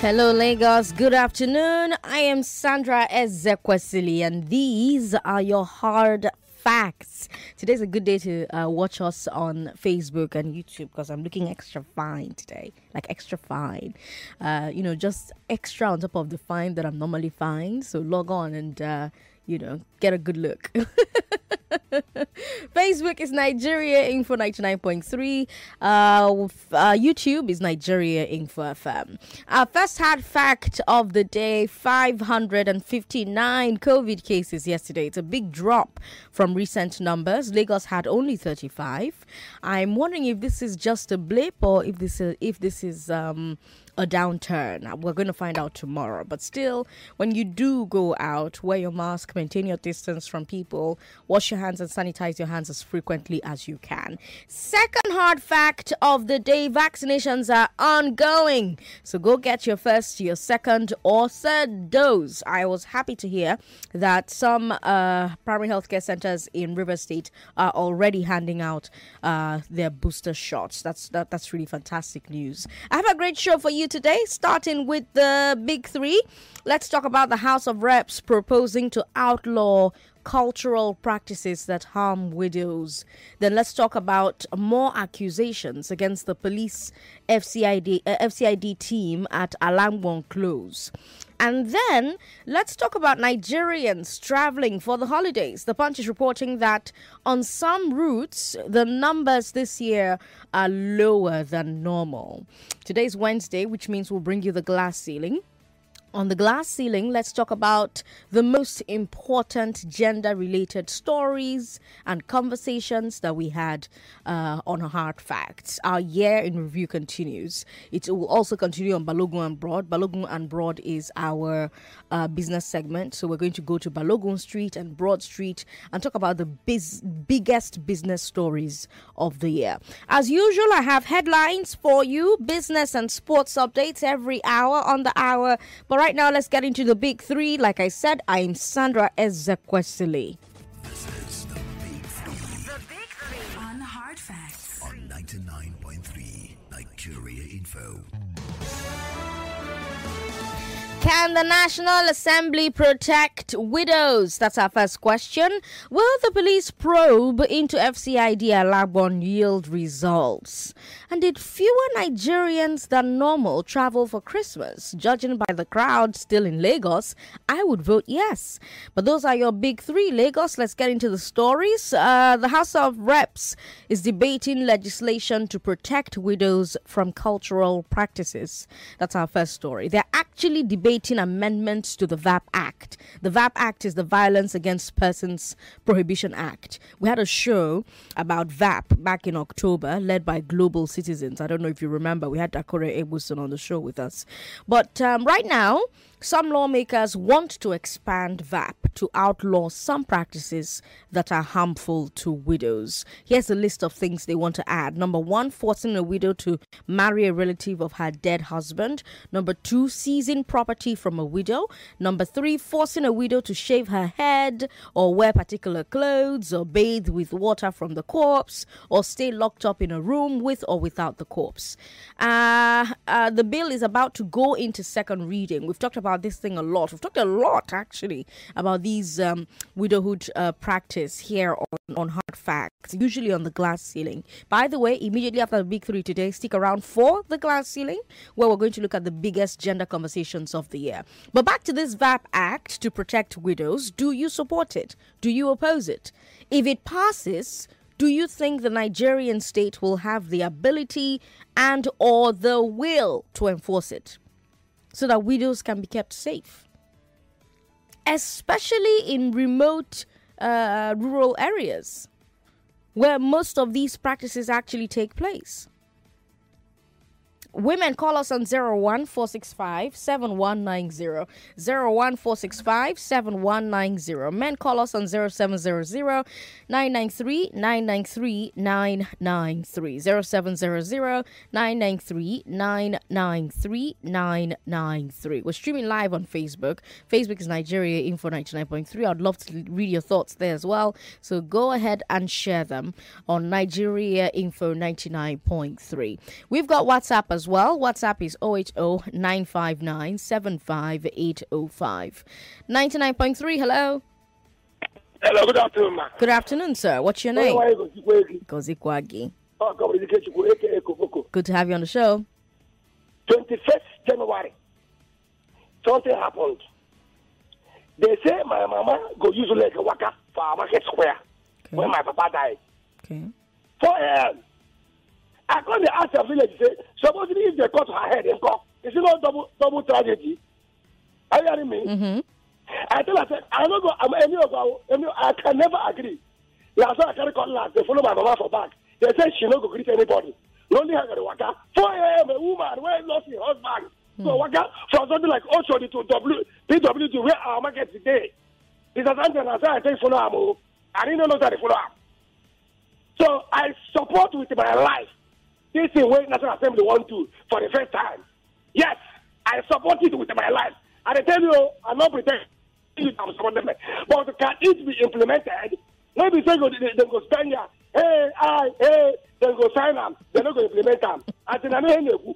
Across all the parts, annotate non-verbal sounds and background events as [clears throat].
Hello, Lagos. Good afternoon. I am Sandra Ezekwesili, and these are your hard facts. Today's a good day to uh, watch us on Facebook and YouTube because I'm looking extra fine today, like extra fine. Uh, you know, just extra on top of the fine that I'm normally fine. So log on and uh, you know get a good look. [laughs] [laughs] Facebook is Nigeria Info 99.3. Uh, uh, YouTube is Nigeria Info FM. Our first hard fact of the day 559 COVID cases yesterday. It's a big drop from recent numbers. Lagos had only 35. I'm wondering if this is just a blip or if this is, if this is um, a downturn. We're going to find out tomorrow. But still, when you do go out, wear your mask, maintain your distance from people, wash your hands, and sanitize your hands as frequently as you can. Second hard fact of the day vaccinations are ongoing. So go get your first, your second, or third dose. I was happy to hear that some uh, primary healthcare centers in River State are already handing out uh, their booster shots. That's that, that's really fantastic news. I have a great show for you today, starting with the big three. Let's talk about the House of Reps proposing to outlaw cultural practices that harm widows. Then let's talk about more accusations against the police FCID, uh, FCID team at Alagbon Close. And then let's talk about Nigerians traveling for the holidays. The Punch is reporting that on some routes, the numbers this year are lower than normal. Today's Wednesday, which means we'll bring you the glass ceiling on the glass ceiling, let's talk about the most important gender related stories and conversations that we had uh, on Hard Facts. Our year in review continues. It will also continue on Balogun and Broad. Balogun and Broad is our uh, business segment. So we're going to go to Balogun Street and Broad Street and talk about the biz- biggest business stories of the year. As usual, I have headlines for you, business and sports updates every hour on the hour. But right now, let's get into the big three. Like I said, I'm Sandra Ezekwesili. This is the Big Three. The Big Three. On Hard Facts. On 99.3 Nigeria Info. Can the National Assembly protect widows? That's our first question. Will the police probe into FCID Alagbon yield results? And did fewer Nigerians than normal travel for Christmas? Judging by the crowd still in Lagos, I would vote yes. But those are your big three. Lagos, let's get into the stories. Uh, the House of Reps is debating legislation to protect widows from cultural practices. That's our first story. They're actually debating amendments to the VAP Act. The VAP Act is the Violence Against Persons Prohibition Act. We had a show about VAP back in October, led by Global Citizens. I don't know if you remember, we had Dakore Egbuson on the show with us. But um, right now, some lawmakers want to expand VAP to outlaw some practices that are harmful to widows. Here's a list of things they want to add. Number one, forcing a widow to marry a relative of her dead husband. Number two, seizing property from a widow. Number three, forcing a widow to shave her head or wear particular clothes or bathe with water from the corpse or stay locked up in a room with or without the corpse. Uh, uh, the bill is about to go into second reading. We've talked about this thing a lot. We've talked a lot actually about these um, widowhood uh, practice here on, on Hard Facts, usually on the glass ceiling. By the way, immediately after the big three today, stick around for the glass ceiling, where we're going to look at the biggest gender conversations of the year. But back to this VAP Act to protect widows. Do you support it? Do you oppose it? If it passes, do you think the Nigerian state will have the ability and or the will to enforce it so that widows can be kept safe? Especially in remote uh, rural areas where most of these practices actually take place. Women call us on 01465 7190. 01465 7190. Men call us on 0700 993 993 993. 0700 993 993 993. We're streaming live on Facebook. Facebook is Nigeria Info 99.3. I'd love to read your thoughts there as well. So go ahead and share them on Nigeria Info 99.3. We've got WhatsApp as as well. WhatsApp is 080 959 75805. 99.3, hello. Hello, good afternoon, ma. Good afternoon, sir. What's your name? Onye nwaanyị gozikwa egi. Kozikwagi. Ọ gọbara Ikechukwu aka Koboko. Good to have you on the show. 21st January, something happened. They say my mama go use leg waka for our market square Okay. when my papa died. Okay. 4 a.m. I called the ask the village say, supposedly if they cut her head and go, is it not double double tragedy? Are you hearing me? Mm-hmm. I tell her, say, I don't go, I'm any of I can never agree. Last time I carry cutlass, they follow my mama for back. They say she no go greet anybody. Only her go waka. 4 a.m. a woman wey lost her husband. So waka from something like Oshodi to W, PW to where our market today. It's a something I say I take follow o. I didn't know that they follow am. So I support with my life this thing wey National Assembly want to for the first time. Yes, I support it with my life. And I tell you, I'm not pretending I'm supporting them. But can it be implemented? Maybe say go, they, they go spend ya. Hey, I, hey, they go sign them. They're not going to implement them. I think I know.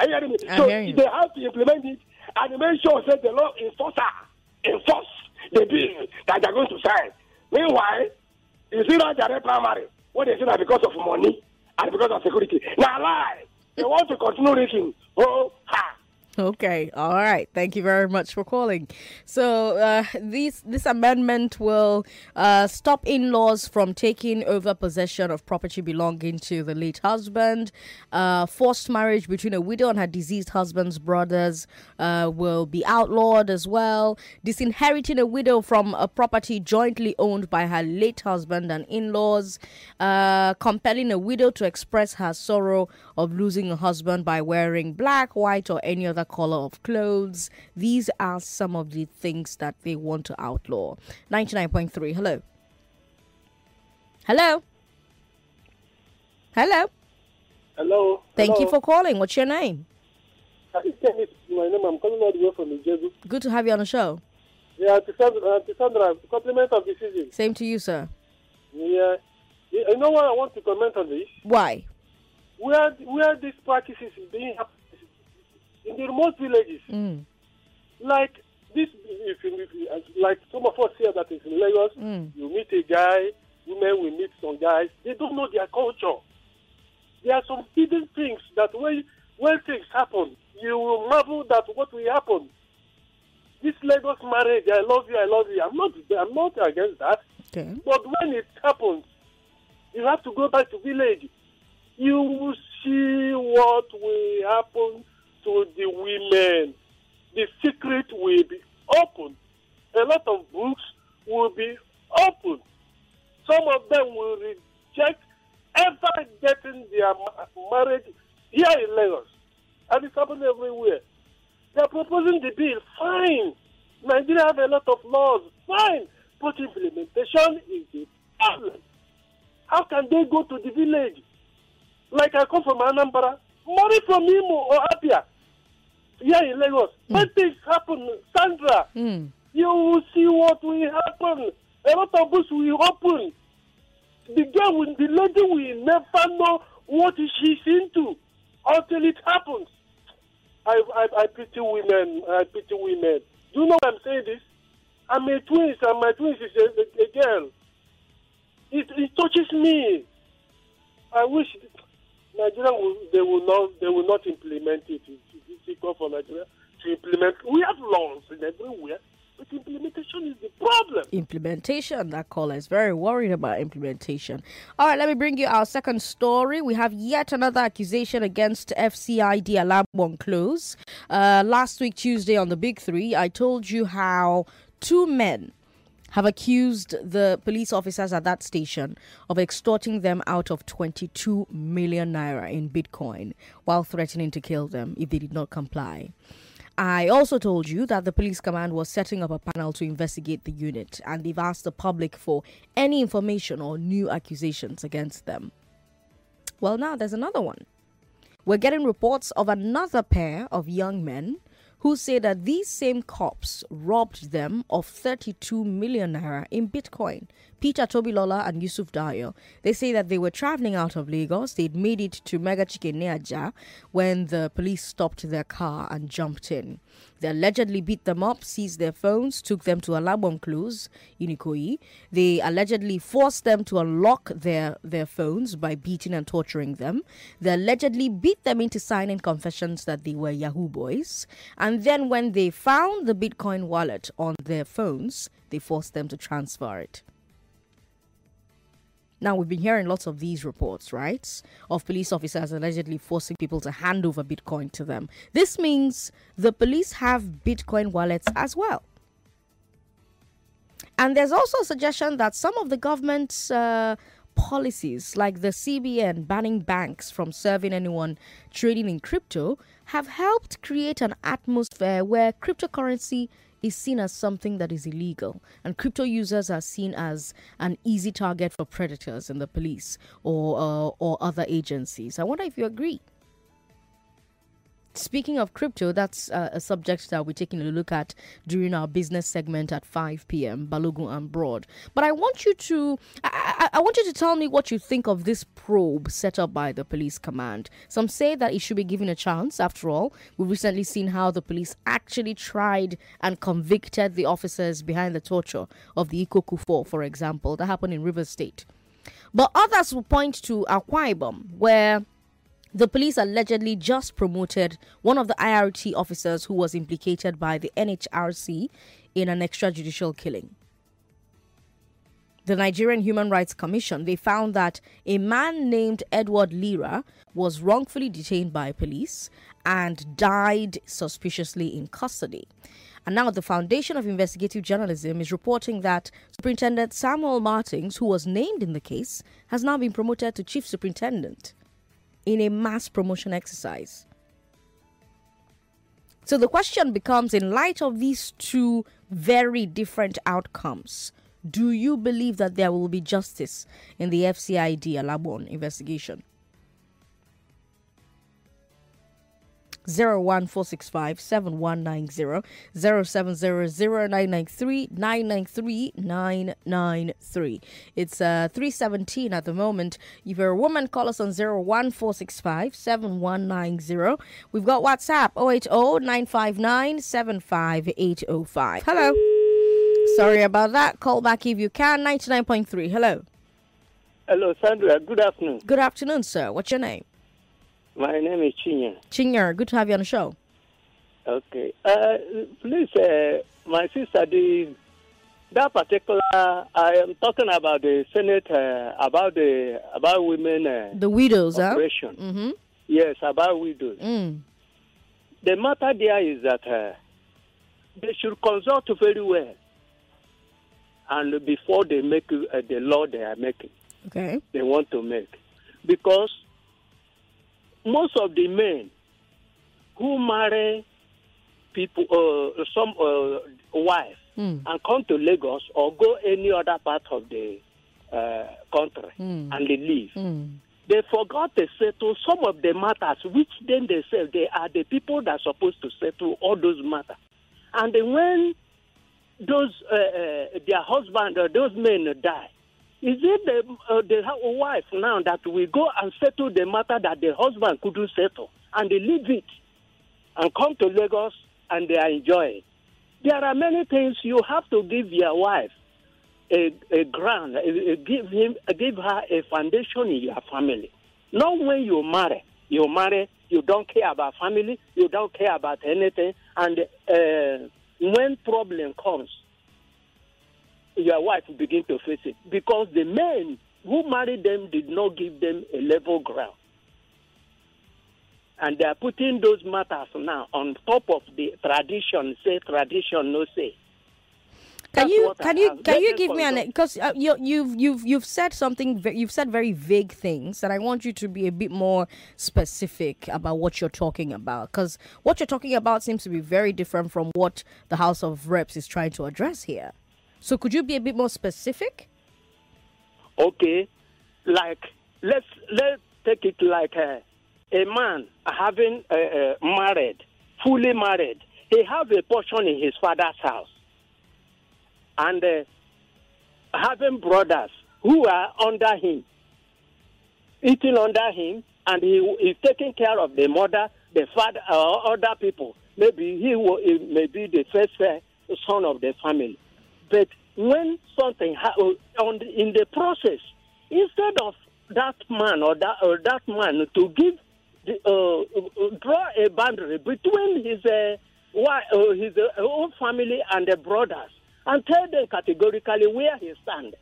Are you hearing me? So they have to implement it and make sure that the law enforcer enforce the bill that they're going to sign. Meanwhile, you see that they're primary. What they say that because of money and because of security. Now lie. They want to continue reaching. Oh, ha. Okay, all right. Thank you very much for calling. So, uh, this this amendment will uh, stop in-laws from taking over possession of property belonging to the late husband. Uh, forced marriage between a widow and her deceased husband's brothers uh, will be outlawed as well. Disinheriting a widow from a property jointly owned by her late husband and in-laws. Uh, compelling a widow to express her sorrow of losing a husband by wearing black, white, or any other color of clothes. These are some of the things that they want to outlaw. 99.3. Hello. Hello. Hello. Hello. Thank you for calling. What's your name? My name. I'm calling all the way from Ijebu. Good to have you on the show. Yeah, to Sandra, uh, to Sandra, compliment of the season. Same to you, sir. Yeah. You know what I want to comment on this? Why? Where where these practices is being happened in the remote villages, Mm. like this, if, you- if, you- like some of us here that is in Lagos, Mm. you meet a guy, women will meet some guys. They don't know their culture. There are some hidden things that when when things happen, you will marvel that what will happen. This Lagos marriage, I love you, I love you. I'm not, I'm not against that. Okay. But when it happens, you have to go back to village. You will see what will happen to the women. The secret will be open. A lot of books will be open. Some of them will reject ever getting their marriage here in Lagos. And it's happening everywhere. They're proposing the bill. Fine. Nigeria have a lot of laws. Fine. But implementation is the problem. How can they go to the village? Like I come from Anambra, money from Imo or Abia. Here in Lagos. When things happen, Sandra, Mm. you will see what will happen. A lot of books will open. The girl, will, the lady will never know what she's into until it happens. I, I, I pity women. I pity women. Do you know why I'm saying this? I'm a twin, and my twins is a, a, a girl. It, it touches me. I wish Nigeria will, they will not they will not implement it. It's difficult for Nigeria to implement. We have laws in everywhere, but implementation is the problem. implementation. That caller is very worried about implementation. All right, let me bring you our second story. We have yet another accusation against FCID Alagbon Close. Uh, last week, Tuesday, on the Big Three, I told you how two men have accused the police officers at that station of extorting them out of 22 million naira in Bitcoin while threatening to kill them if they did not comply. I also told you that the police command was setting up a panel to investigate the unit and they've asked the public for any information or new accusations against them. Well, now there's another one. We're getting reports of another pair of young men who say that these same cops robbed them of 32 million naira in Bitcoin. Peter Tobilola and Yusuf Dayo. They say that they were traveling out of Lagos. They'd made it to Mega Chicken Neaja when the police stopped their car and jumped in. They allegedly beat them up, seized their phones, took them to Alagbon Close in Ikoyi. They allegedly forced them to unlock their, their phones by beating and torturing them. They allegedly beat them into signing confessions that they were Yahoo boys. And then when they found the Bitcoin wallet on their phones, they forced them to transfer it. Now, we've been hearing lots of these reports, right? Of police officers allegedly forcing people to hand over Bitcoin to them. This means the police have Bitcoin wallets as well. And there's also a suggestion that some of the government's uh, policies, like the CBN banning banks from serving anyone trading in crypto, have helped create an atmosphere where cryptocurrency is seen as something that is illegal, and crypto users are seen as an easy target for predators in the police or uh, or other agencies. I wonder if you agree. Speaking of crypto, that's uh, a subject that we're taking a look at during our business segment at 5 p.m. Balogun and Broad. But I want you to, I, I, I want you to tell me what you think of this probe set up by the police command. Some say that it should be given a chance. After all, we've recently seen how the police actually tried and convicted the officers behind the torture of the Ikoku 4, for example. That happened in River State. But others will point to Akwa where the police allegedly just promoted one of the IRT officers who was implicated by the NHRC in an extrajudicial killing. The Nigerian Human Rights Commission they found that a man named Edward Lira was wrongfully detained by police and died suspiciously in custody. And now the Foundation of Investigative Journalism is reporting that Superintendent Samuel Martins, who was named in the case, has now been promoted to chief superintendent in a mass promotion exercise. So the question becomes in light of these two very different outcomes, do you believe that there will be justice in the FCID Alagbon investigation? 01465 7190 0700 It's uh, 317 at the moment. If you're a woman, call us on 01465 7190. We've got WhatsApp 080 959 75805. Hello. Sorry about that. Call back if you can. 99.3. Hello. Hello, Sandra. Good afternoon. Good afternoon, sir. What's your name? My name is Chinya. Chinyar, good to have you on the show. Okay. Uh, please, uh, my sister, the that particular, I am talking about the Senate, uh, about the about women. Uh, The widows, huh? operation. Mm-hmm. Yes, about widows. Mm. The matter there is that uh, they should consult very well, and before they make uh, the law they are making, Okay. they want to make, because most of the men who marry people, uh, some uh, wife, Mm. and come to Lagos or go any other part of the uh, country Mm. and they leave Mm. they forgot to settle some of the matters which then they say they are the people that are supposed to settle all those matters. And then when those uh, uh, their husband or those men die, is it the uh, the wife now that will go and settle the matter that the husband couldn't settle and they leave it and come to Lagos and they are enjoying? There are many things you have to give your wife a, a ground, a, a give him, give her a foundation in your family. Not when you marry, you marry, you don't care about family, you don't care about anything, and uh, when problem comes, your wife will begin to face it because the men who married them did not give them a level ground. And they are putting those matters now on top of the tradition, say tradition, no say. Can you can you can you give me an because uh, you you've you've you've said something you've said very vague things and I want you to be a bit more specific about what you're talking about because what you're talking about seems to be very different from what the House of Reps is trying to address here. So could you be a bit more specific? okay like let's let's take it like uh, a man having uh, uh, married fully married he have a portion in his father's house, and uh, having brothers who are under him, eating under him, and he is taking care of the mother, the father, other people. Maybe he will he may be the first uh, son of the family. But when something ha- uh, on the, in the process, instead of that man or that or that man to give the, uh, uh, draw a boundary between his uh, why, uh, his uh, own family and the brothers and tell them categorically where he stands.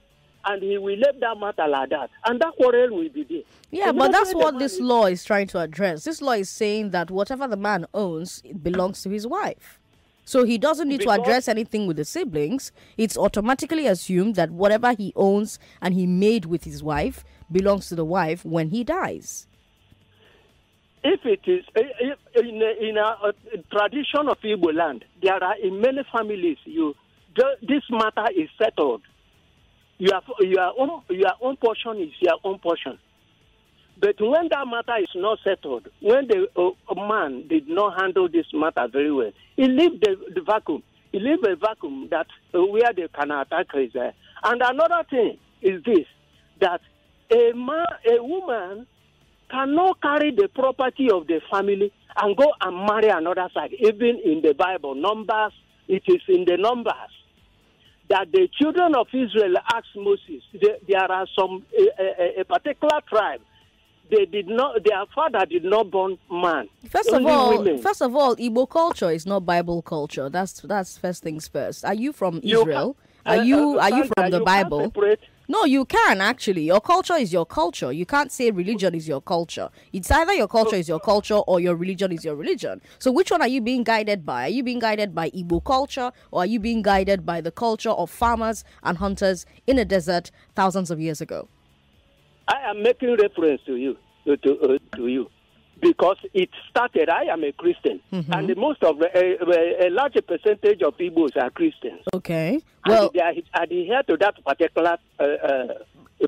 And he will leave that matter like that. And that quarrel will be there. Yeah, but that's what this law is trying to address. This law is saying that whatever the man owns it belongs to his wife. So he doesn't need Because- to address anything with the siblings. It's automatically assumed that whatever he owns and he made with his wife belongs to the wife when he dies. if it is eh, eh, if eh, in a, in a, tradition of Igbo land, there are in many families you this matter is settled. Your your own your own portion is your own portion. But when that matter is not settled, when the uh, man did not handle this matter very well, he leave the, the vacuum. He leave a vacuum that uh, where they can attack is there. And another thing is this: that a man, a woman cannot carry the property of the family and go and marry another side. Even in the Bible, Numbers, it is in the Numbers that the children of Israel asked Moses, there, there are some, a, a, a particular tribe, they did not, their father did not born man. First of all, women. first of all, Igbo culture is not Bible culture. That's that's first things first. Are you from Israel? Are uh, you uh, are you from the you Bible? No, you can actually. Your culture is your culture. You can't say religion is your culture. It's either your culture is your culture or your religion is your religion. So which one are you being guided by? Are you being guided by Igbo culture or are you being guided by the culture of farmers and hunters in a desert thousands of years ago? I am making reference to you, to, to, uh, to you, because it started. I am a Christian, Mm-hmm. and the most of the, a, a, a large percentage of Igbos are Christians. Okay. Well, and they are adhere to that particular uh, uh,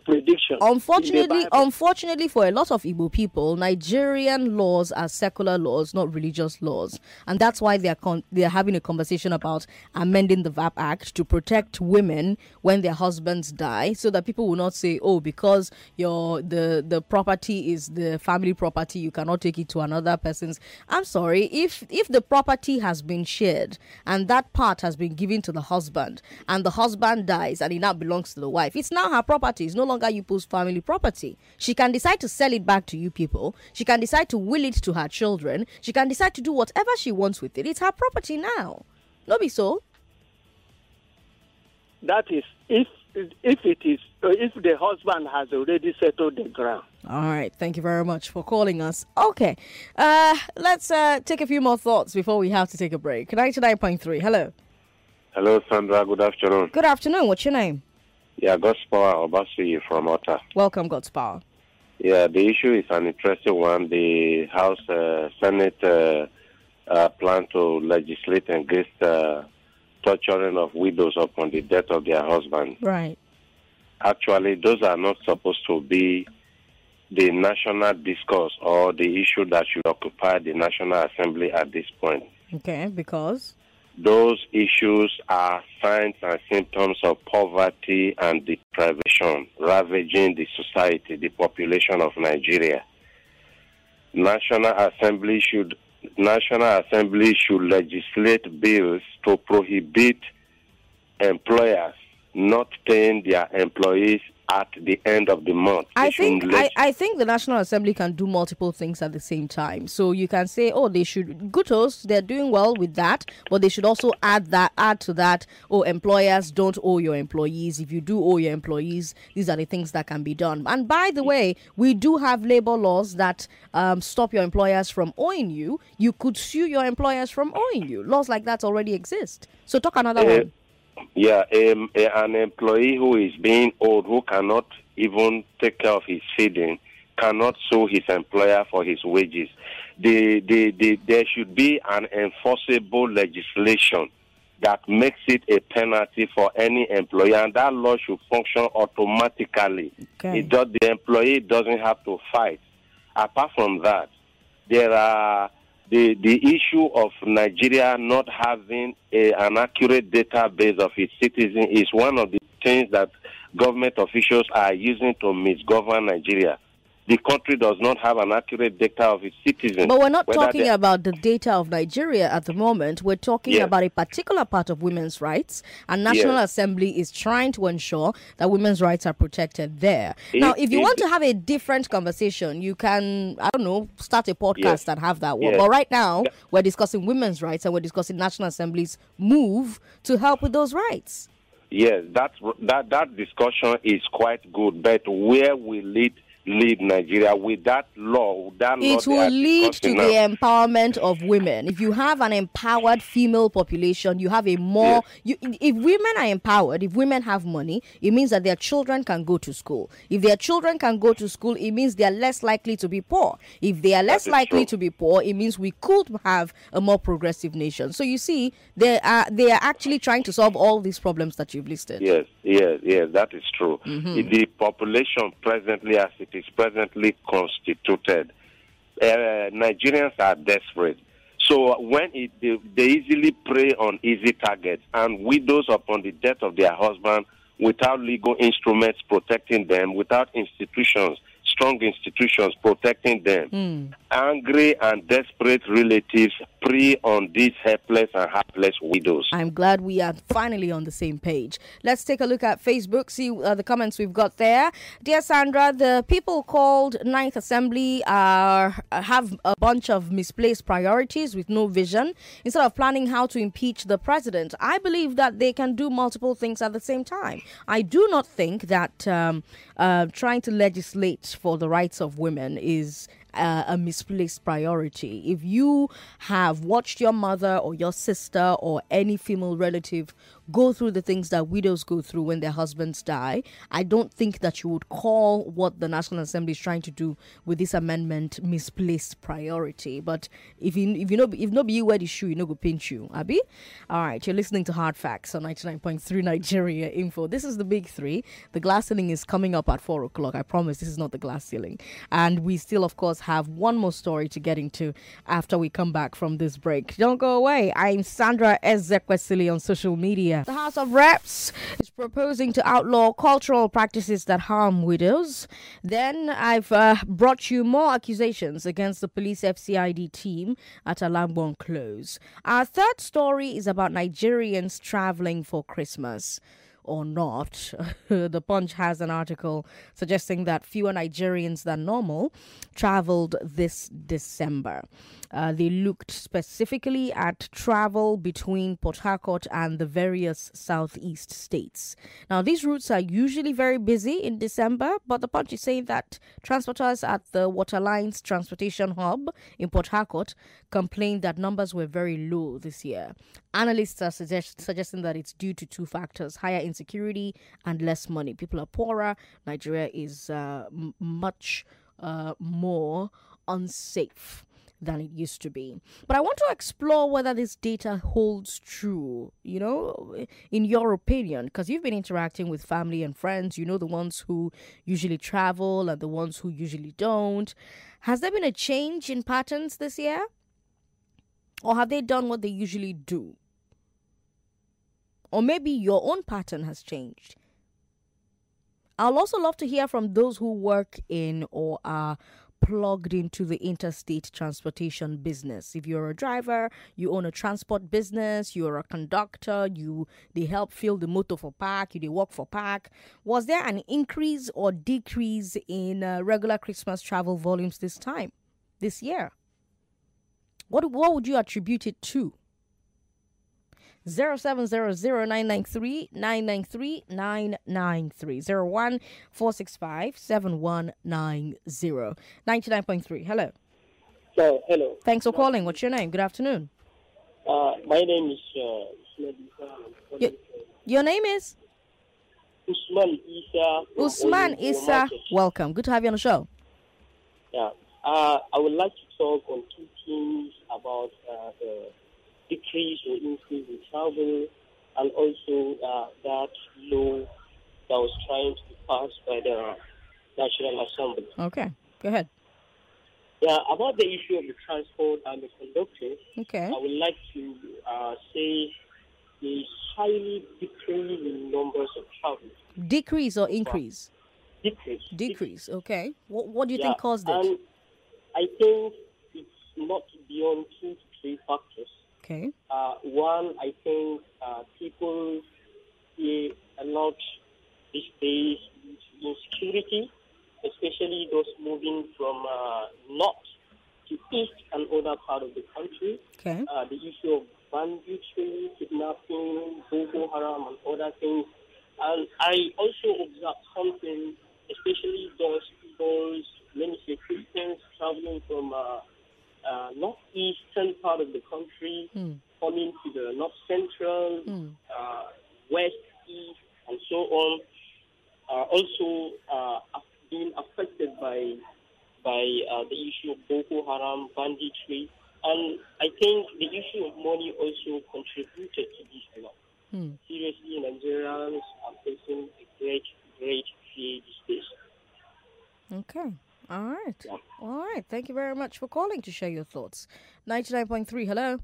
prediction. Unfortunately, unfortunately for a lot of Igbo people, Nigerian laws are secular laws, not religious laws, and that's why they are con- they are having a conversation about amending the VAP Act to protect women when their husbands die, so that people will not say, "Oh, because your the the property is the family property, you cannot take it to another person's." I'm sorry if if the property has been shared and that part has been given to the husband, and the husband dies and it now belongs to the wife, it's now her property. It's no longer you people's family property. She can decide to sell it back to you people. She can decide to will it to her children. She can decide to do whatever she wants with it. It's her property now. No be so. that is if if it is uh, if the husband has already settled the ground. All right. Thank you very much for calling us. Okay. Uh let's uh take a few more thoughts before we have to take a break. 99.3. Hello. Hello, Sandra. Good afternoon. Good afternoon. What's your name? Yeah, Gospel Obasuyi from Otta. Welcome, God's power. Yeah, the issue is an interesting one. The House uh, Senate uh, uh, plan to legislate against uh, torturing of widows upon the death of their husband. Right. Actually, those are not supposed to be the national discourse or the issue that should occupy the National Assembly at this point. Okay, because those issues are signs and symptoms of poverty and deprivation ravaging the society, the population of Nigeria. National Assembly should National Assembly should legislate bills to prohibit employers not paying their employees at the end of the month. I They should think I, I think the National Assembly can do multiple things at the same time. So you can say, oh, they should hosts, they're doing well with that, but they should also add that add to that. Oh, employers don't owe your employees. If you do owe your employees, these are the things that can be done. And by the way, we do have labor laws that um, stop your employers from owing you. You could sue your employers from owing you. Laws like that already exist. So talk another Uh, one. Yeah, um, an employee who is being owed, who cannot even take care of his feeding, cannot sue his employer for his wages. The, the, the, there should be an enforceable legislation that makes it a penalty for any employer, and that law should function automatically. Okay. It does, the employee doesn't have to fight. Apart from that, there are the the issue of Nigeria not having a, an accurate database of its citizens is one of the things that government officials are using to misgovern Nigeria. The country does not have an accurate data of its citizens. But we're not talking about the data of Nigeria at the moment. We're talking Yes. about a particular part of women's rights, and National Yes. Assembly is trying to ensure that women's rights are protected there. If- now, if you if- want to have a different conversation, you can, I don't know, start a podcast Yes. and have that one. But right now, we're discussing women's rights and we're discussing National Assembly's move to help with those rights. Yes, that's that that discussion is quite good. But where will it lead Nigeria with that law? That It they will lead to discussing the empowerment of women. If you have an empowered female population, you have a more. You, if women are empowered, if women have money, it means that their children can go to school. If their children can go to school, it means they are less likely to be poor. If they are less likely true. to be poor, it means we could have a more progressive nation. So you see, they are they are actually trying to solve all these problems that you've listed. Yes, yes, yes, that is true. Mm-hmm. The population presently, as it is presently constituted, uh, Nigerians are desperate. So when it, they, they easily prey on easy targets, and widows upon the death of their husband, without legal instruments protecting them, without institutions, strong institutions protecting them, Hmm. angry and desperate relatives prey on these helpless and helpless widows. I'm glad we are finally on the same page. Let's take a look at Facebook, see uh, the comments we've got there. Dear Sandra, the people called Ninth Assembly are have a bunch of misplaced priorities with no vision. Instead of planning how to impeach the president, I believe that they can do multiple things at the same time. I do not think that um, uh, trying to legislate for the rights of women is uh, a misplaced priority. If you have watched your mother or your sister or any female relative go through the things that widows go through when their husbands die, I don't think that you would call what the National Assembly is trying to do with this amendment misplaced priority. But if you if you know if nobody you wear the shoe, you know go pinch you, Abby. All right, you're listening to Hard Facts on 99.3 Nigeria Info. This is the big three. The glass ceiling is coming up at four o'clock. I promise this is not the glass ceiling. And we still, of course, have one more story to get into after we come back from this break. Don't go away. I'm Sandra Ezekwesili on social media. The House of Reps is proposing to outlaw cultural practices that harm widows. Then I've uh, brought you more accusations against the police FCID team at Alagbon Close. Our third story is about Nigerians traveling for Christmas or not. [laughs] the Punch has an article suggesting that fewer Nigerians than normal traveled this December. Uh, they looked specifically at travel between Port Harcourt and the various southeast states. Now, these routes are usually very busy in December, but the Punch is saying that transporters at the Waterlines Transportation Hub in Port Harcourt complained that numbers were very low this year. Analysts are suggest- suggesting that it's due to two factors higher insecurity and less money. People are poorer. Nigeria is uh, m- much uh, more unsafe than it used to be. But I want to explore whether this data holds true, you know, in your opinion, because you've been interacting with family and friends, you know, the ones who usually travel and the ones who usually don't. Has there been a change in patterns this year? Or have they done what they usually do? Or maybe your own pattern has changed. I'll also love to hear from those who work in or are plugged into the interstate transportation business. If you're a driver, you own a transport business, you're a conductor, you they help fill the motor for park, you they work for park. Was there an increase or decrease in uh, regular Christmas travel volumes this time, this year? What what would you attribute it to? 0700-993-993-993 01-465-7190 99.3 hello So, hello. thanks for calling what's your name good afternoon Uh, my name is uh, Usman Isa. Y- your name is Usman Isa. Usman Issa welcome good to have you on the show Yeah. Uh, I would like to talk on two things about uh, the decrease or increase in travel and also uh, that law that was trying to be passed by the National Assembly. okay go ahead Yeah, about the issue of the transport and the conductors, Okay. I would like to uh, say the highly decreasing numbers of travelers. Decrease or increase? Decrease. Decrease. Okay. What What do you Yeah, think caused it? I think it's not beyond two to three factors. Okay. Uh, one, I think uh, people see a lot these days insecurity, especially those moving from uh, north to east and other part of the country. Okay. Uh, the issue of banditry, kidnapping, Boko Haram, and other things. And I also observed something, especially those people, let me say Christians traveling from uh, uh, northeastern part of the country, Hmm. coming to the north central, Hmm. uh, west, east, and so on, are also uh, being affected by by uh, the issue of Boko Haram, banditry, and I think the issue of money also contributed to this a lot. Hmm. Seriously, Nigerians are facing a great, great fear these days. Okay. All right. All right. Thank you very much for calling to share your thoughts. 99.3. Hello.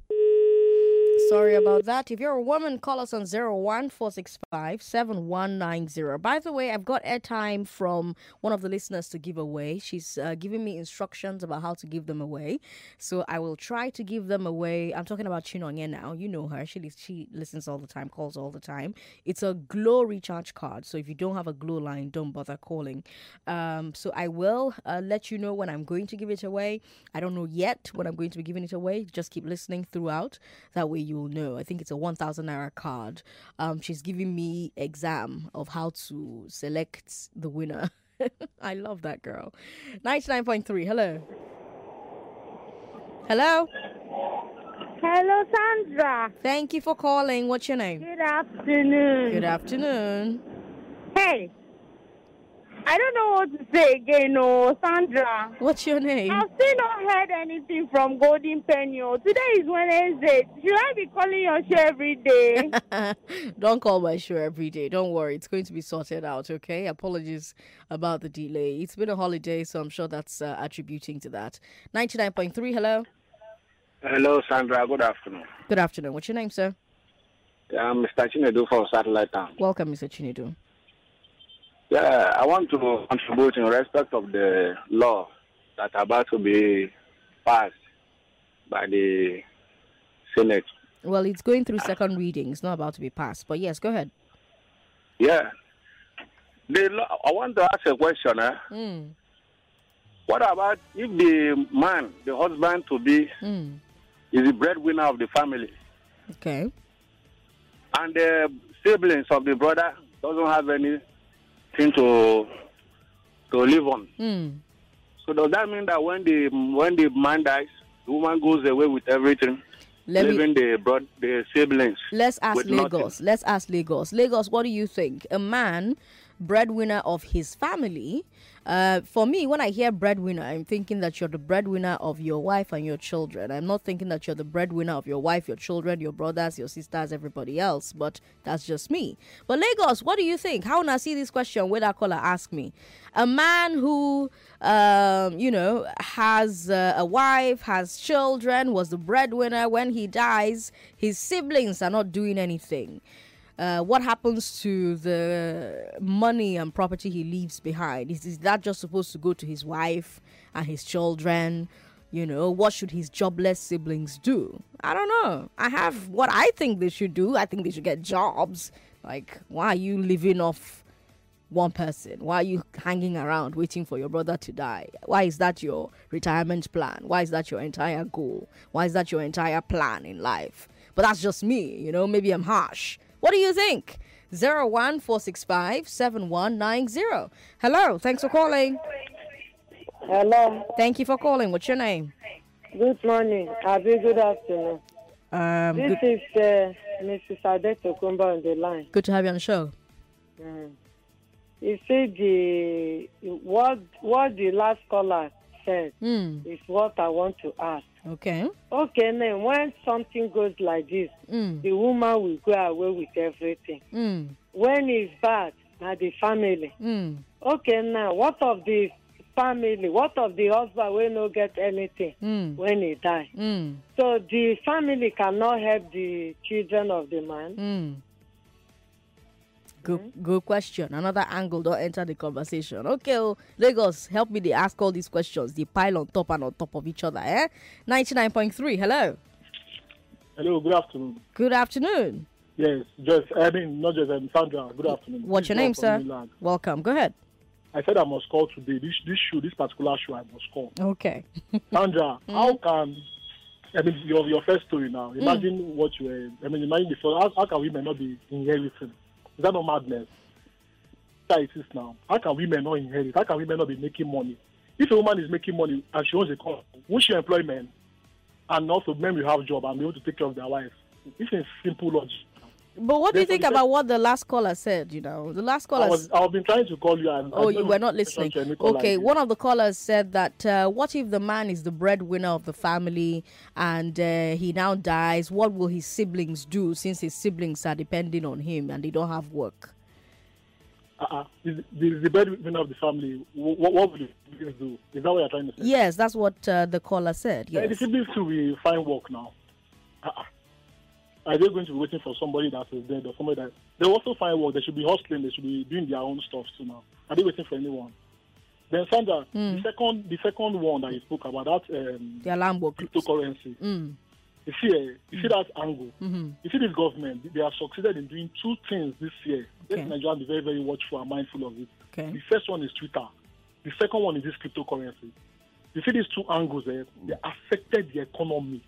Sorry about that. If you're a woman, call us on 01465 7190. By the way, I've got airtime from one of the listeners to give away. She's uh, giving me instructions about how to give them away. So I will try to give them away. I'm talking about Chinonye now. You know her. She, she listens all the time, calls all the time. It's a Glo recharge card. So if you don't have a Glo line, don't bother calling. Um, so I will uh, let you know when I'm going to give it away. I don't know yet when I'm going to be giving it away. Just keep listening throughout. That way you will know. I think it's a 1,000 naira card. Um, she's giving me exam of how to select the winner. [laughs] I love that girl. 99.3. Hello. Hello. Hello, Sandra. Thank you for calling. What's your name? Good afternoon. Good afternoon. Hey, I don't know what to say again, oh, Sandra. What's your name? I've still not heard anything from Golden Penny. oh. Today is Wednesday. Should I be calling your show every day? [laughs] Don't call my show every day. Don't worry. It's going to be sorted out, okay? Apologies about the delay. It's been a holiday, so I'm sure that's uh, attributing to that. 99.3, hello. Hello, Sandra. Good afternoon. Good afternoon. What's your name, sir? I'm Mr. Chinedu from Satellite Town. Welcome, Mr. Chinedu. Yeah, I want to contribute in respect of the law that about to be passed by the Senate. Well, it's going through second reading. It's not about to be passed. But yes, go ahead. Yeah. The law, I want to ask a question. Eh? Mm, What about if the man, the husband to be, mm. is the breadwinner of the family, Okay. and the siblings of the brother doesn't have anything to to live on? Mm. So does that mean that when the when the man dies, the woman goes away with everything, Let me, leaving the broad the siblings? let's ask with nothing? Lagos. Let's ask Lagos. Lagos, what do you think? A man, breadwinner of his family. Uh, for me, when I hear breadwinner, I'm thinking that you're the breadwinner of your wife and your children. I'm not thinking that you're the breadwinner of your wife, your children, your brothers, your sisters, everybody else. But that's just me. But Lagos, what do you think? How now see this question? Where that caller ask me, a man who, um, you know, has uh, a wife, has children, was the breadwinner. When he dies, his siblings are not doing anything uh, what happens to the money and property he leaves behind? Is, is that just supposed to go to his wife and his children? You know, what should his jobless siblings do? I don't know. I have what I think they should do. I think they should get jobs. Like, why are you living off one person? Why are you hanging around waiting for your brother to die? Why is that your retirement plan? Why is that your entire goal? Why is that your entire plan in life? But that's just me, you know, maybe I'm harsh. What do you think? 01465 7190. Hello, thanks for calling. Hello. Thank you for calling. What's your name? Good morning. Abi, good afternoon. Um, This good, is uh, Mrs. Adeto Kumba on the line. good to have you on the show. Mm. You see, the what what the last caller said Hmm. is what I want to ask. Okay. Okay, now when something goes like this, Hmm. the woman will go away with everything. Hmm. When it's bad, now the family. Hmm. Okay, now what of the family what of the husband will no get anything Mm. when he die Mm. so the family cannot help the children of the man Mm. Good, good question. Another angle don't enter the conversation. Okay, oh, Lagos, help me. They ask all these questions. They pile on top and on top of each other. Eh? Ninety nine point three. Hello. Hello, good afternoon. Good afternoon. Yes, just I mean not just um, Sandra. Good afternoon. What's your name, sir? Milan. Welcome. Go ahead. I said I must call today. This this show, this particular show, I must call. Okay. [laughs] Sandra, Mm. how can I mean your your first story now? Mm. Imagine what you were. I mean, imagine before. How, how can women not be in inheriting? Is that not madness? That is now. How can women not inherit? How can women not be making money? If a woman is making money and she owns a company, won't she employ men? And also, men will have job and be able to take care of their wives. This is simple logic. But what do you think about what the last caller said? You know, the last caller. I was, I've been trying to call you. And Oh, you were not listening. such a call Okay, one of the callers said that uh, what if the man is the breadwinner of the family and uh, he now dies? What will his siblings do since his siblings are depending on him and they don't have work? uh-uh. the, the, the breadwinner of the family, what, what will the siblings do? Is that what you're trying to say? Yes, that's what uh, the caller said. Yeah, the Yes. siblings too will find work now. Uh-uh. Are they going to be waiting for somebody that is dead or somebody that they also find work? They should be hustling. They should be doing their own stuff too now. Are they waiting for anyone? Then Sandra, the second the second one that you spoke about that um, The alarm work. cryptocurrency. Mm. You see, eh, you see that angle. Mm-hmm. You see, this government they have succeeded in doing two things this year. Okay. Let Nigeria be very very watchful and mindful of it. Okay. The first one is Twitter. The second one is this cryptocurrency. You see these two angles there, they affected the economy.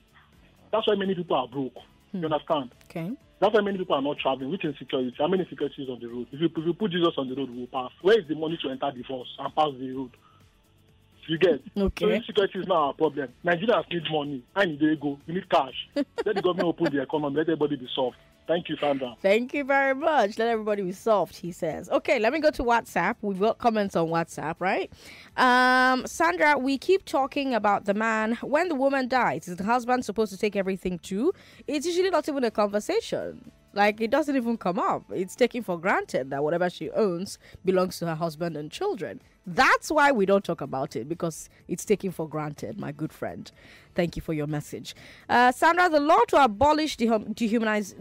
That's why many people are broke. Hmm. You understand? Okay. That's why many people are not traveling with insecurity. How many insecurities on the road? If you, if you put Jesus on the road, we'll pass. Where is the money to enter divorce and pass the road? You get? [laughs] okay. So insecurity is not our problem. Nigerians need money. I need to go. We need cash. [laughs] let the government open the economy. Let everybody be soft. Thank you, Sandra. Thank you very much. Let everybody be soft, he says. Okay, let me go to WhatsApp. We've got comments on WhatsApp, right? Um, Sandra, we keep talking about the man. When the woman dies, is the husband supposed to take everything too? It's usually not even a conversation. Like it doesn't even come up. It's taken for granted that whatever she owns belongs to her husband and children. That's why we don't talk about it because it's taken for granted, my good friend. Thank you for your message. Uh, Sandra, the law to abolish dehum- dehumanize,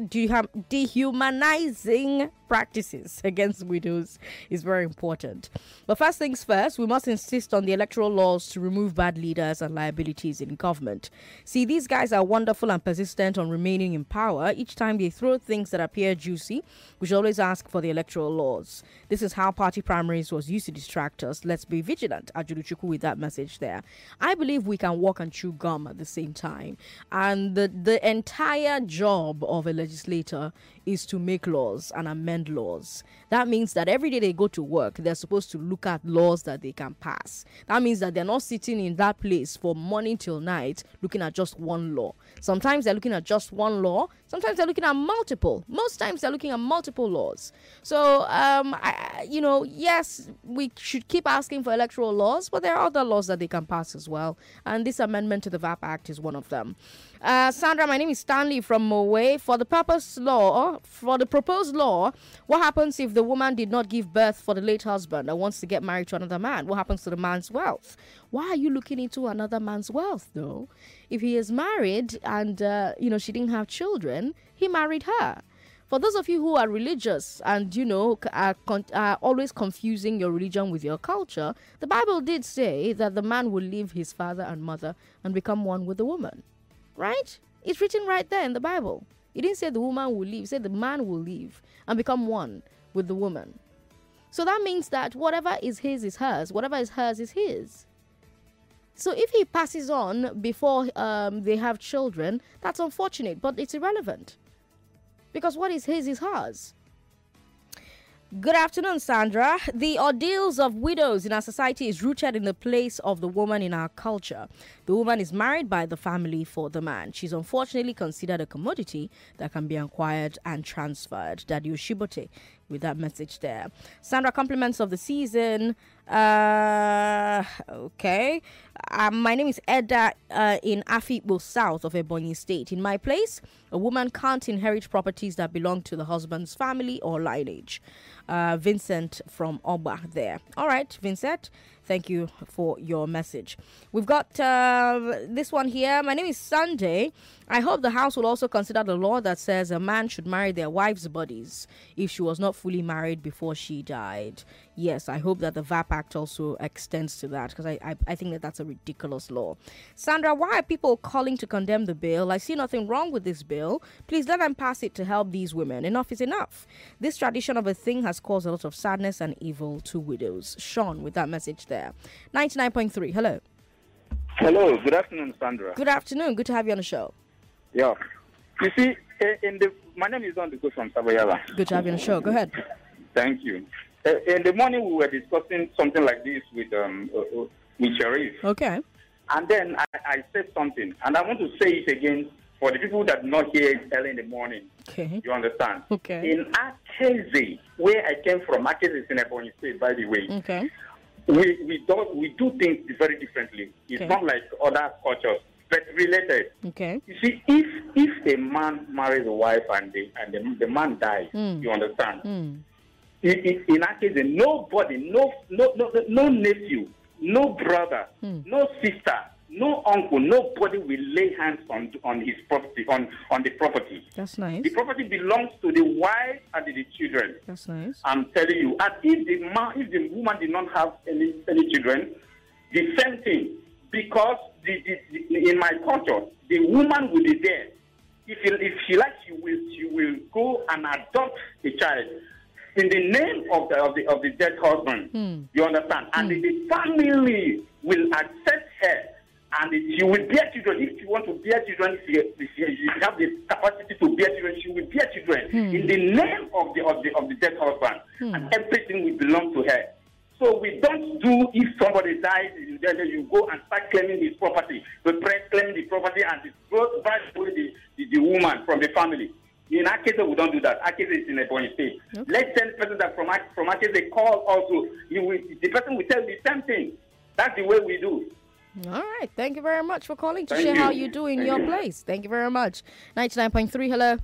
dehumanizing practices [laughs] against widows is very important. But first things first, we must insist on the electoral laws to remove bad leaders and liabilities in government. See, these guys are wonderful and persistent on remaining in power. Each time they throw things that appear juicy, we should always ask for the electoral laws. This is how party primaries was used to distract us. Let's be vigilant. Ajuluchuku with that message there. I believe we can walk and chew gum at the same time. And the, the entire job of a legislator is to make laws and amend laws. That means that every day they go to work, they're supposed to look at laws that they can pass. That means that they're not sitting in that place from morning till night looking at just one law. Sometimes they're looking at just one law, sometimes they're looking at multiple. Most times they're looking at multiple laws. So, um, I, you know, yes, we should keep asking for electoral laws, but there are other laws that they can pass as well. And this amendment to the VAP Act is one of them. Uh, Sandra, my name is Stanley from Mowe. For the purpose law, for the proposed law, what happens if the woman did not give birth for the late husband and wants to get married to another man? What happens to the man's wealth? Why are you looking into another man's wealth, though? If he is married and uh, you know she didn't have children, he married her. For those of you who are religious and you know are, con- are always confusing your religion with your culture, the Bible did say that the man will leave his father and mother and become one with the woman. Right? It's written right there in the Bible. It didn't say the woman will leave, said the man will leave and become one with the woman. So that means that whatever is his is hers, whatever is hers is his. So if he passes on before um, they have children, that's unfortunate, but it's irrelevant. Because what is his is hers. Good afternoon, Sandra. The ordeals of widows in our society is rooted in the place of the woman in our culture. The woman is married by the family for the man. She's unfortunately considered a commodity that can be acquired and transferred. Daddy Oshibote with that message there. Sandra, compliments of the season. Uh, okay. Uh, my name is Edda uh, in Afikpo, south of Ebonyi State. In my place, a woman can't inherit properties that belong to the husband's family or lineage. Uh, Vincent from Oba there. All right, Vincent. Thank you for your message. We've got uh, this one here. My name is Sunday. I hope the House will also consider the law that says a man should marry their wife's bodies if she was not fully married before she died. Yes, I hope that the VAP Act also extends to that because I, I, I think that that's a ridiculous law. Sandra, why are people calling to condemn the bill? I see nothing wrong with this bill. Please let them pass it to help these women. Enough is enough. This tradition of a thing has caused a lot of sadness and evil to widows. Sean, with that message there. 99.3, hello. Hello, good afternoon, Sandra. Good afternoon. Good to have you on the show. Yeah. You see, eh, in the my name is Don Dugo from Savoyala. Good to have you on the show. Go ahead. Thank you. Eh, In the morning, we were discussing something like this with um uh, uh, with Sharif, Okay. and then I, I said something, and I want to say it again for the people that not here early in the morning. Okay. You understand? Okay. In Akeze, where I came from, Akeze is in Ebonyi State, by the way. Okay. we we do we do things very differently. It's Okay. not like other cultures, but related. Okay. You see, if if a man marries a wife and the and the, the man dies, Mm. you understand? Mm. In, in, in that case, nobody, no no no no nephew, no brother, Mm. no sister, no uncle, nobody will lay hands on on his property on on the property. That's nice. The property belongs to the wife and the children. That's nice. I'm telling you, and if the man, if the woman did not have any any children, the same thing. Because the, the, the, in my culture, the woman will be there. If she, if she likes, she will she will go and adopt a child in the name of the of the of the dead husband. Hmm. You understand? And the, the family will accept her. And she will bear children. If she wants to bear children, she, she, she have the capacity to bear children. She will bear children Hmm. in the name of the of the of the dead husband, Hmm. and everything will belong to her. So we don't do if somebody dies, then you go and start claiming his property. The press claiming the property and away the, the, the woman from the family. In Akese, we don't do that. Akese is in Ebonyi state. Let's send person that from Ak- from Akese call also. You will, the person will tell the same thing. That's the way we do. All right. Thank you very much for calling to Thank share you. how you do in Thank your you. place. Thank you very much. 99.3, hello.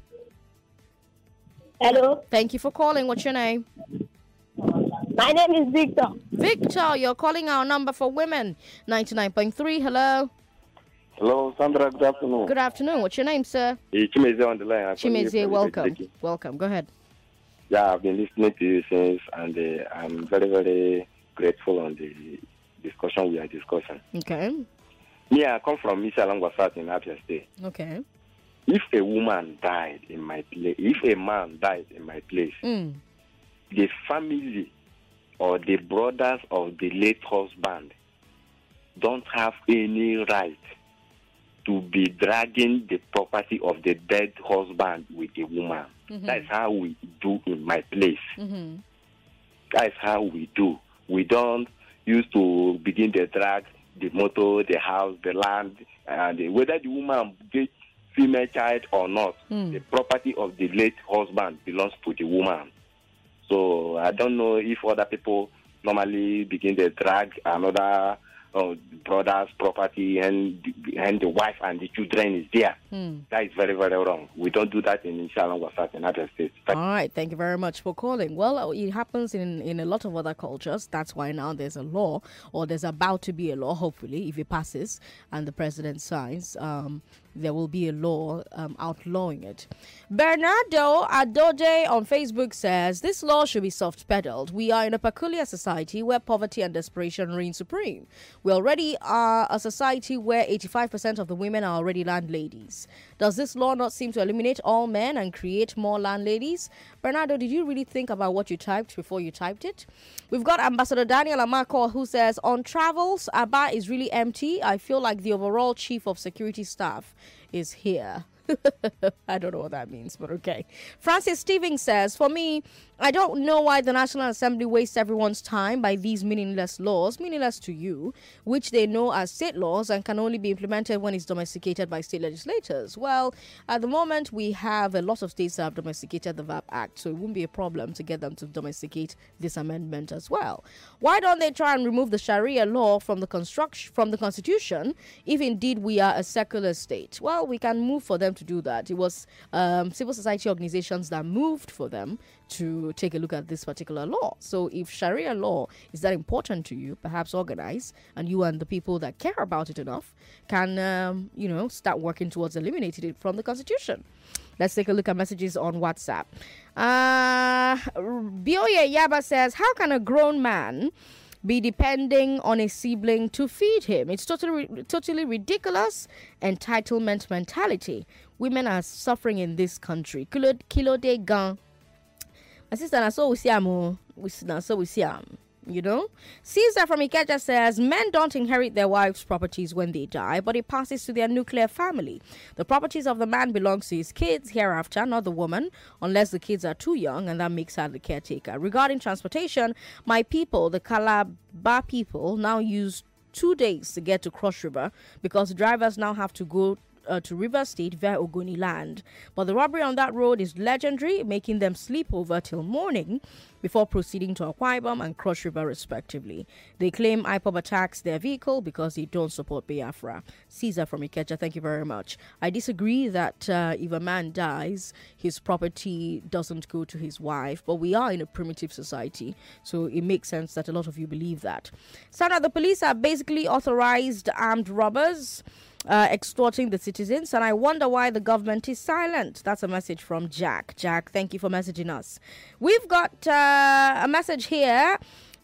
Hello. Thank you for calling. What's your name? My name is Victor. Victor, you're calling our number for women. 99.3, hello. Hello, Sandra. Good afternoon. Good afternoon. What's your name, sir? Hey, Chimeze on the line. I'm Chimeze, welcome. Welcome. Go ahead. Yeah, I've been listening to you since, and uh, I'm very, very grateful on the discussion we are discussing. Okay. Me, I come from Isiala Ngwa South in Abia State. Okay. If a woman died in my place, if a man died in my place, Mm. the family or the brothers of the late husband don't have any right to be dragging the property of the dead husband with a woman. Mhm. That's how we do in my place. Mm-hmm. That's how we do. We don't used to begin the drag, the motor, the house, the land, and the- whether the woman get female child or not, Mm. the property of the late husband belongs to the woman. So I don't know if other people normally begin the drag another uh, brother's property and and the wife and the children is there. Mm. That is very very wrong. We don't do that in Isiala Ngwa South in other states. All right, thank you very much for calling. Well, it happens in in a lot of other cultures. That's why now there's a law, or there's about to be a law. Hopefully, if it passes and the president signs, um, there will be a law um, outlawing it. Bernardo Adode on Facebook says this law should be soft pedaled. We are in a peculiar society where poverty and desperation reign supreme. We already are a society where 85% of the women are already landladies. Does this law not seem to eliminate all men and create more landladies? Bernardo, did you really think about what you typed before you typed it? We've got Ambassador Daniel Amako who says on travels, Aba is really empty. I feel like the overall chief of security staff is here. [laughs] I don't know what that means, but okay. Francis Stevens says, For me, I don't know why the National Assembly wastes everyone's time by these meaningless laws, meaningless to you, which they know as state laws and can only be implemented when it's domesticated by state legislators. Well, at the moment, we have a lot of states that have domesticated the VAP Act, so it wouldn't be a problem to get them to domesticate this amendment as well. Why don't they try and remove the Sharia law from the construction from the Constitution if indeed we are a secular state? Well, we can move for them to do that. It was um, civil society organizations that moved for them to take a look at this particular law. So, if Sharia law is that important to you, perhaps organize, and you and the people that care about it enough can, um, you know, start working towards eliminating it from the Constitution. Let's take a look at messages on WhatsApp. Uh, Bioye Yaba says, How can a grown man be depending on a sibling to feed him? It's totally, totally ridiculous entitlement mentality. Women are suffering in this country. Kilo, de gan. My sister, I saw we see am. We so we see am you know? Caesar from Ikeja says men don't inherit their wives' properties when they die, but it passes to their nuclear family. The properties of the man belongs to his kids hereafter, not the woman, unless the kids are too young, and that makes her the caretaker. Regarding transportation, my people, the Calabar people, now use two days to get to Cross River because drivers now have to go uh, to River State via Ogoni land. But the robbery on that road is legendary, making them sleep over till morning before proceeding to Akwa Ibom and Cross River, respectively. They claim IPOB attacks their vehicle because they don't support Biafra. Caesar from Ikeja, thank you very much. I disagree that uh, if a man dies, his property doesn't go to his wife, but we are in a primitive society, so it makes sense that a lot of you believe that. Sandra, the police are basically authorized armed robbers uh, extorting the citizens, and I wonder why the government is silent. That's a message from Jack. Jack, thank you for messaging us. We've got uh, a message here.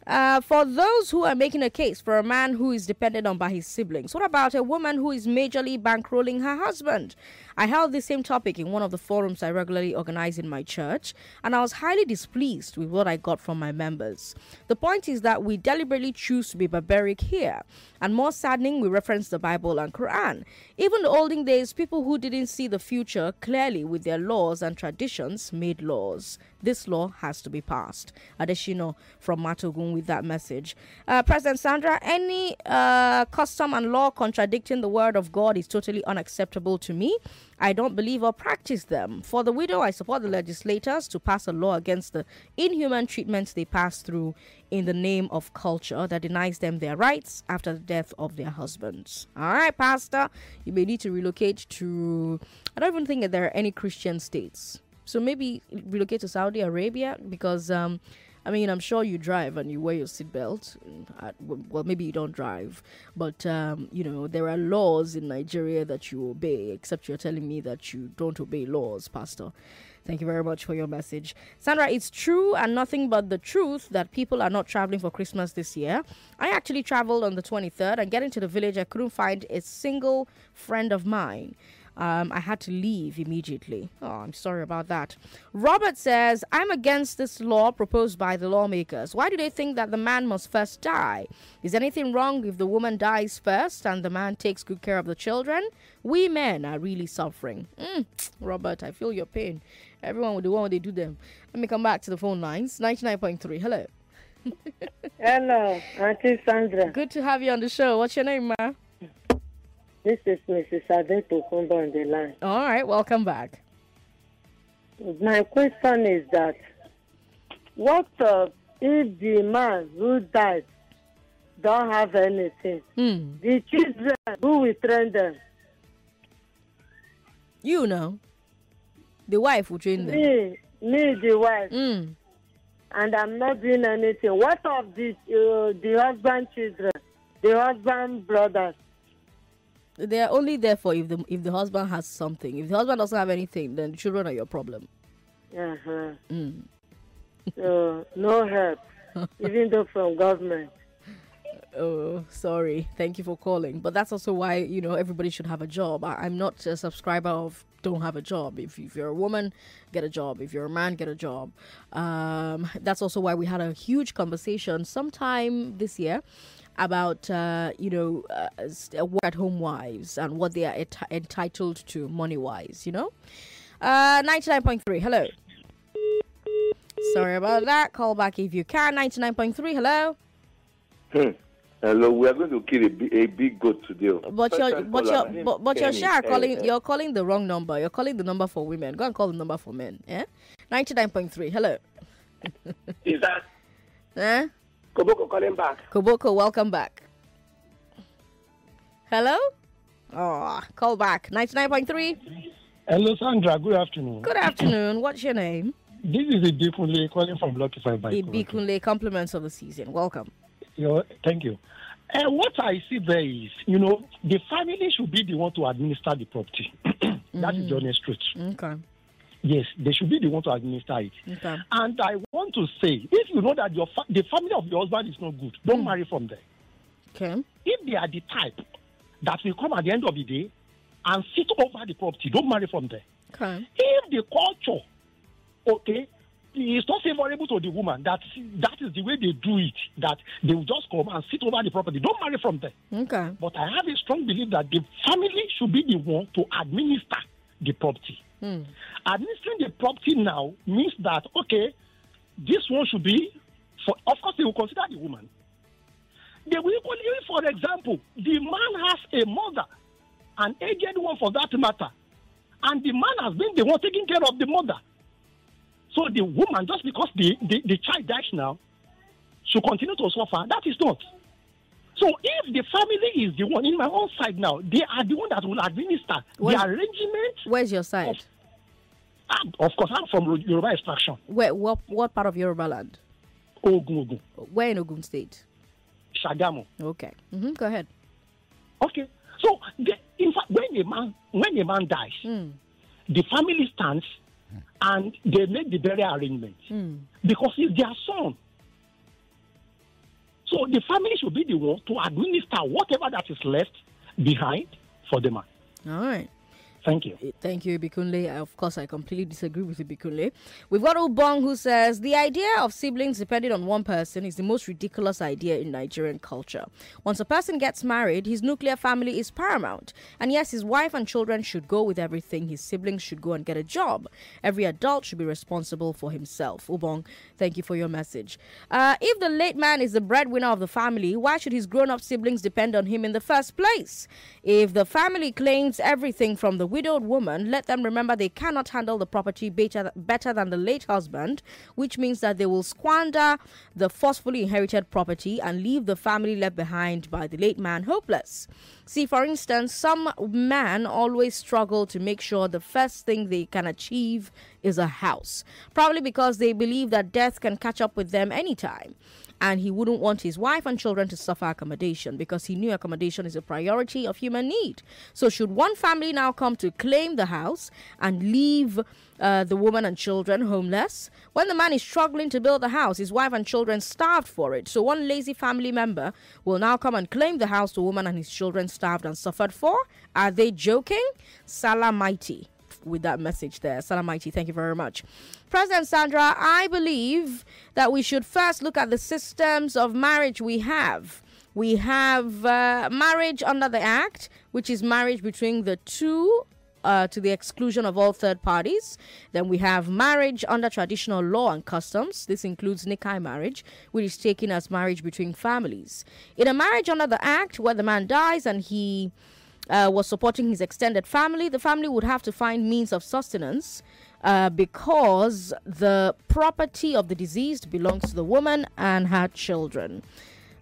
Uh, for those who are making a case for a man who is dependent on by his siblings, what about a woman who is majorly bankrolling her husband? I held the same topic in one of the forums I regularly organize in my church, and I was highly displeased with what I got from my members. The point is that we deliberately choose to be barbaric here, and more saddening, we reference the Bible and Quran. Even the olden days, people who didn't see the future clearly with their laws and traditions made laws. This law has to be passed. Adeshino from Matogun with that message. Uh, President Sandra, any uh, custom and law contradicting the word of God is totally unacceptable to me. I don't believe or practice them. For the widow, I support the legislators to pass a law against the inhuman treatments they pass through in the name of culture that denies them their rights after the death of their husbands. All right, Pastor, you may need to relocate to. I don't even think that there are any Christian states. So maybe relocate to Saudi Arabia because. Um, I mean, I'm sure you drive and you wear your seatbelt. Uh, well, maybe you don't drive, but um, you know there are laws in Nigeria that you obey. Except you're telling me that you don't obey laws, Pastor. Thank you very much for your message. Sandra, it's true and nothing but the truth that people are not traveling for Christmas this year. I actually traveled on the 23rd and getting to the village, I couldn't find a single friend of mine um, I had to leave immediately. Oh, I'm sorry about that. Robert says, I'm against this law proposed by the lawmakers. Why do they think that the man must first die? Is anything wrong if the woman dies first and the man takes good care of the children? We men are really suffering. Mm, Robert, I feel your pain. Everyone will do what they do them. Let me come back to the phone lines. 99.3. Hello. Hello, Auntie Sandra. Good to have you on the show. What's your name, ma? This is Mrs. Adeto Kumba on the line. All right, welcome back. My question is that what uh, if the man who died don't have anything? Hmm. The children, who will train them? You know. The wife will train them. Me, me, the wife. Mm. And I'm not doing anything. What of the, uh, the husband children? The husband brothers? They are only there for if the if the husband has something. If the husband doesn't have anything, then the children are your problem. Uh-huh. Mm. So, no help, [laughs] even though from government. Oh, sorry. Thank you for calling. But that's also why, you know, everybody should have a job. I, am not a subscriber of don't have a job. If, if you're a woman, get a job. If you're a man, get a job. Um, that's also why we had a huge conversation sometime this year about uh, you know uh, uh, work at home wives and what they are enti- entitled to money wise. You know, uh, ninety nine point three. Hello. Sorry about that. Call back if you can. Ninety nine point three. Hello. Hmm. Hello, we are going to kill a, bi- a big goat today. oh. But First you're time but caller, you're my but, is but you're Kenny. sure Eh, calling eh. you're calling the wrong number. You're calling the number for women. Go and call the number for men. Yeah. Ninety nine point three. Hello. Is that Eh? Koboko calling back? Koboko, welcome back. Hello? Oh, call back. 99.3. Hello, Sandra. Good afternoon. Good afternoon. What's your name? This is Ibikunle calling from Lucky Five by Ibikunle, compliments of the season. Welcome. Your- Thank you. Uh, what I see there is, you know, the family should be the one to administer the property. [clears throat] That is the honest truth. Okay. Yes, they should be the one to administer it. Okay. And I want to say, if you know that your fa- the family of your husband is not good, don't hmm. marry from there. Okay. If they are the type that will come at the end of the day and sit over the property, don't marry from there. Okay. If the culture, okay, is not favorable to the woman, that that is the way they do it, that they will just come and sit over the property, don't marry from there. Okay. But I have a strong belief that the family should be the one to administer the property. Hmm. Administering the property now means that okay, this one should be for of course they will consider the woman. They will equally, for example, the man has a mother, an aged one for that matter, and the man has been the one taking care of the mother. So the woman, just because the, the, the child dies now, should continue to suffer. That is not. So if the family is the one in my own side now, they are the one that will administer Where's- the arrangement. Where's your side? Ah, Of course, I'm from Yoruba extraction. Where what what part of Yoruba land? Ogun Ogun. Where in Ogun State? Shagamu. Okay. hmm Go ahead. Okay. So the, in fact, when a man when a man dies, Hmm. the family stands and they make the burial arrangement Hmm. because it's their son. So the family should be the one to administer whatever that is left behind for the man. All right. Thank you. Thank you, Ibikunle. Of course, I completely disagree with Ibikunle. We've got Ubong who says the idea of siblings depending on one person is the most ridiculous idea in Nigerian culture. Once a person gets married, his nuclear family is paramount. And yes, his wife and children should go with everything. His siblings should go and get a job. Every adult should be responsible for himself. Ubong, thank you for your message. Uh, if the late man is the breadwinner of the family, why should his grown up siblings depend on him in the first place? If the family claims everything from the widowed woman, let them remember they cannot handle the property better, better than the late husband, which means that they will squander the forcefully inherited property and leave the family left behind by the late man hopeless. See, for instance, some men always struggle to make sure the first thing they can achieve is a house, probably because they believe that death can catch up with them anytime and he wouldn't want his wife and children to suffer accommodation because he knew accommodation is a priority of human need. So, should one family now come to claim the house and leave uh, the woman and children homeless? When the man is struggling to build the house, his wife and children starved for it. So, one lazy family member will now come and claim the house the woman and his children starved and suffered for. Are they joking? Salah Mighty with that message there. Salamaiti, thank you very much. President Sandra, I believe that we should first look at the systems of marriage we have. We have uh, marriage under the Act, which is marriage between the two uh, to the exclusion of all third parties. Then we have marriage under traditional law and customs. This includes Nikah marriage, which is taken as marriage between families. In a marriage under the Act, where the man dies and he uh, was supporting his extended family, the family would have to find means of sustenance uh, because the property of the deceased belongs to the woman and her children.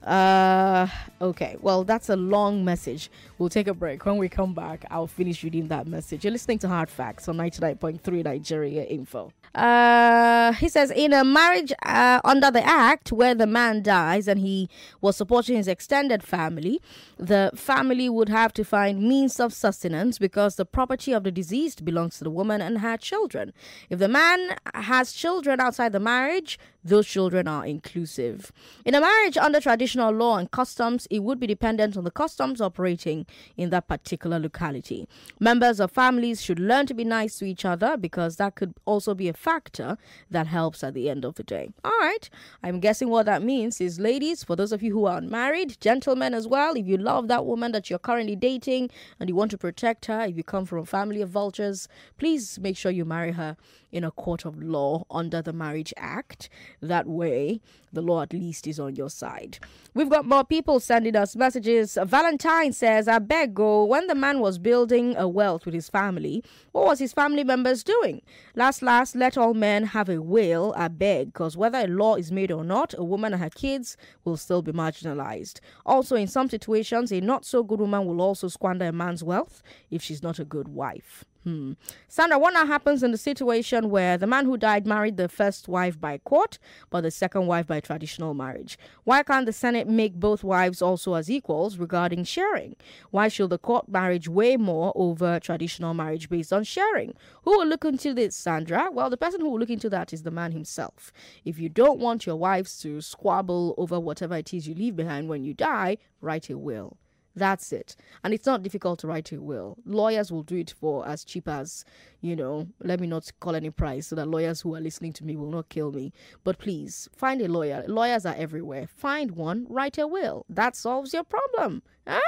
Uh, okay, well, that's a long message. We'll take a break. When we come back, I'll finish reading that message. You're listening to Hard Facts on 99.3 Nigeria Info. Uh, he says in a marriage uh, under the act where the man dies and he was supporting his extended family, the family would have to find means of sustenance because the property of the deceased belongs to the woman and her children. If the man has children outside the marriage, those children are inclusive. In a marriage under traditional law and customs, it would be dependent on the customs operating in that particular locality. Members of families should learn to be nice to each other because that could also be a factor that helps at the end of the day. All right, I'm guessing what that means is, ladies, for those of you who are unmarried, gentlemen as well, if you love that woman that you're currently dating and you want to protect her, if you come from a family of vultures, please make sure you marry her in a court of law under the Marriage Act. That way, the law at least is on your side. We've got more people sending us messages. Valentine says, I go, oh, when the man was building a wealth with his family, what was his family members doing? Last, last, let all men have a will, I beg, because whether a law is made or not, a woman and her kids will still be marginalized. Also, in some situations, a not so good woman will also squander a man's wealth if she's not a good wife. Hmm. Sandra, what now happens in the situation where the man who died married the first wife by court, but the second wife by traditional marriage? Why can't the Senate make both wives also as equals regarding sharing? Why should the court marriage weigh more over traditional marriage based on sharing? Who will look into this, Sandra? Well, the person who will look into that is the man himself. If you don't want your wives to squabble over whatever it is you leave behind when you die, write a will. That's it. And it's not difficult to write a will. Lawyers will do it for as cheap as, you know, let me not call any price so that lawyers who are listening to me will not kill me. But please, find a lawyer. Lawyers are everywhere. Find one, write a will. That solves your problem. Huh?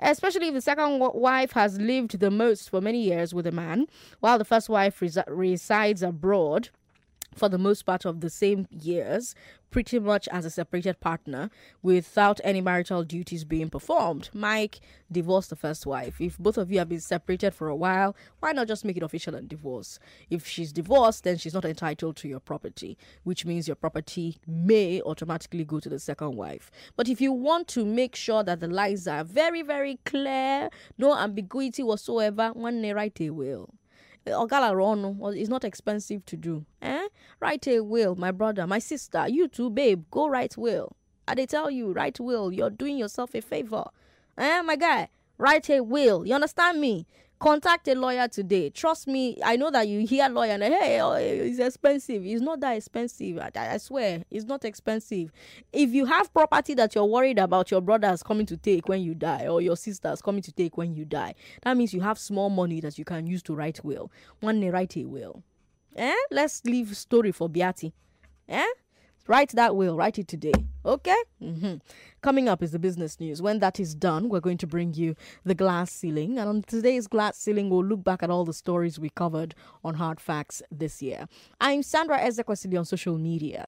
Especially if the second wife has lived the most for many years with a man, while the first wife resi- resides abroad for the most part of the same years, pretty much as a separated partner without any marital duties being performed. Mike divorced the first wife. If both of you have been separated for a while, why not just make it official and divorce? If she's divorced, then she's not entitled to your property, which means your property may automatically go to the second wife. But if you want to make sure that the lines are very, very clear, no ambiguity whatsoever, one may write a will. Ogala Rono is not expensive to do. Eh? Write a will, my brother, my sister, you too, babe, go write will. I they tell you, write will. You're doing yourself a favor. Eh, my guy, write a will. You understand me? Contact a lawyer today. Trust me, I know that you hear lawyer and hey, oh, it's expensive. It's not that expensive. I, I, swear, it's not expensive. If you have property that you're worried about your brothers coming to take when you die, or your sisters coming to take when you die, that means you have small money that you can use to write will. One day, write a will. Eh? Let's leave story for Beati. Eh? Write that will. Write it today. Okay? Mm-hmm. Coming up is the business news. When that is done, we're going to bring you the glass ceiling. And on today's glass ceiling, we'll look back at all the stories we covered on Hard Facts this year. I'm Sandra Ezekwesili on social media.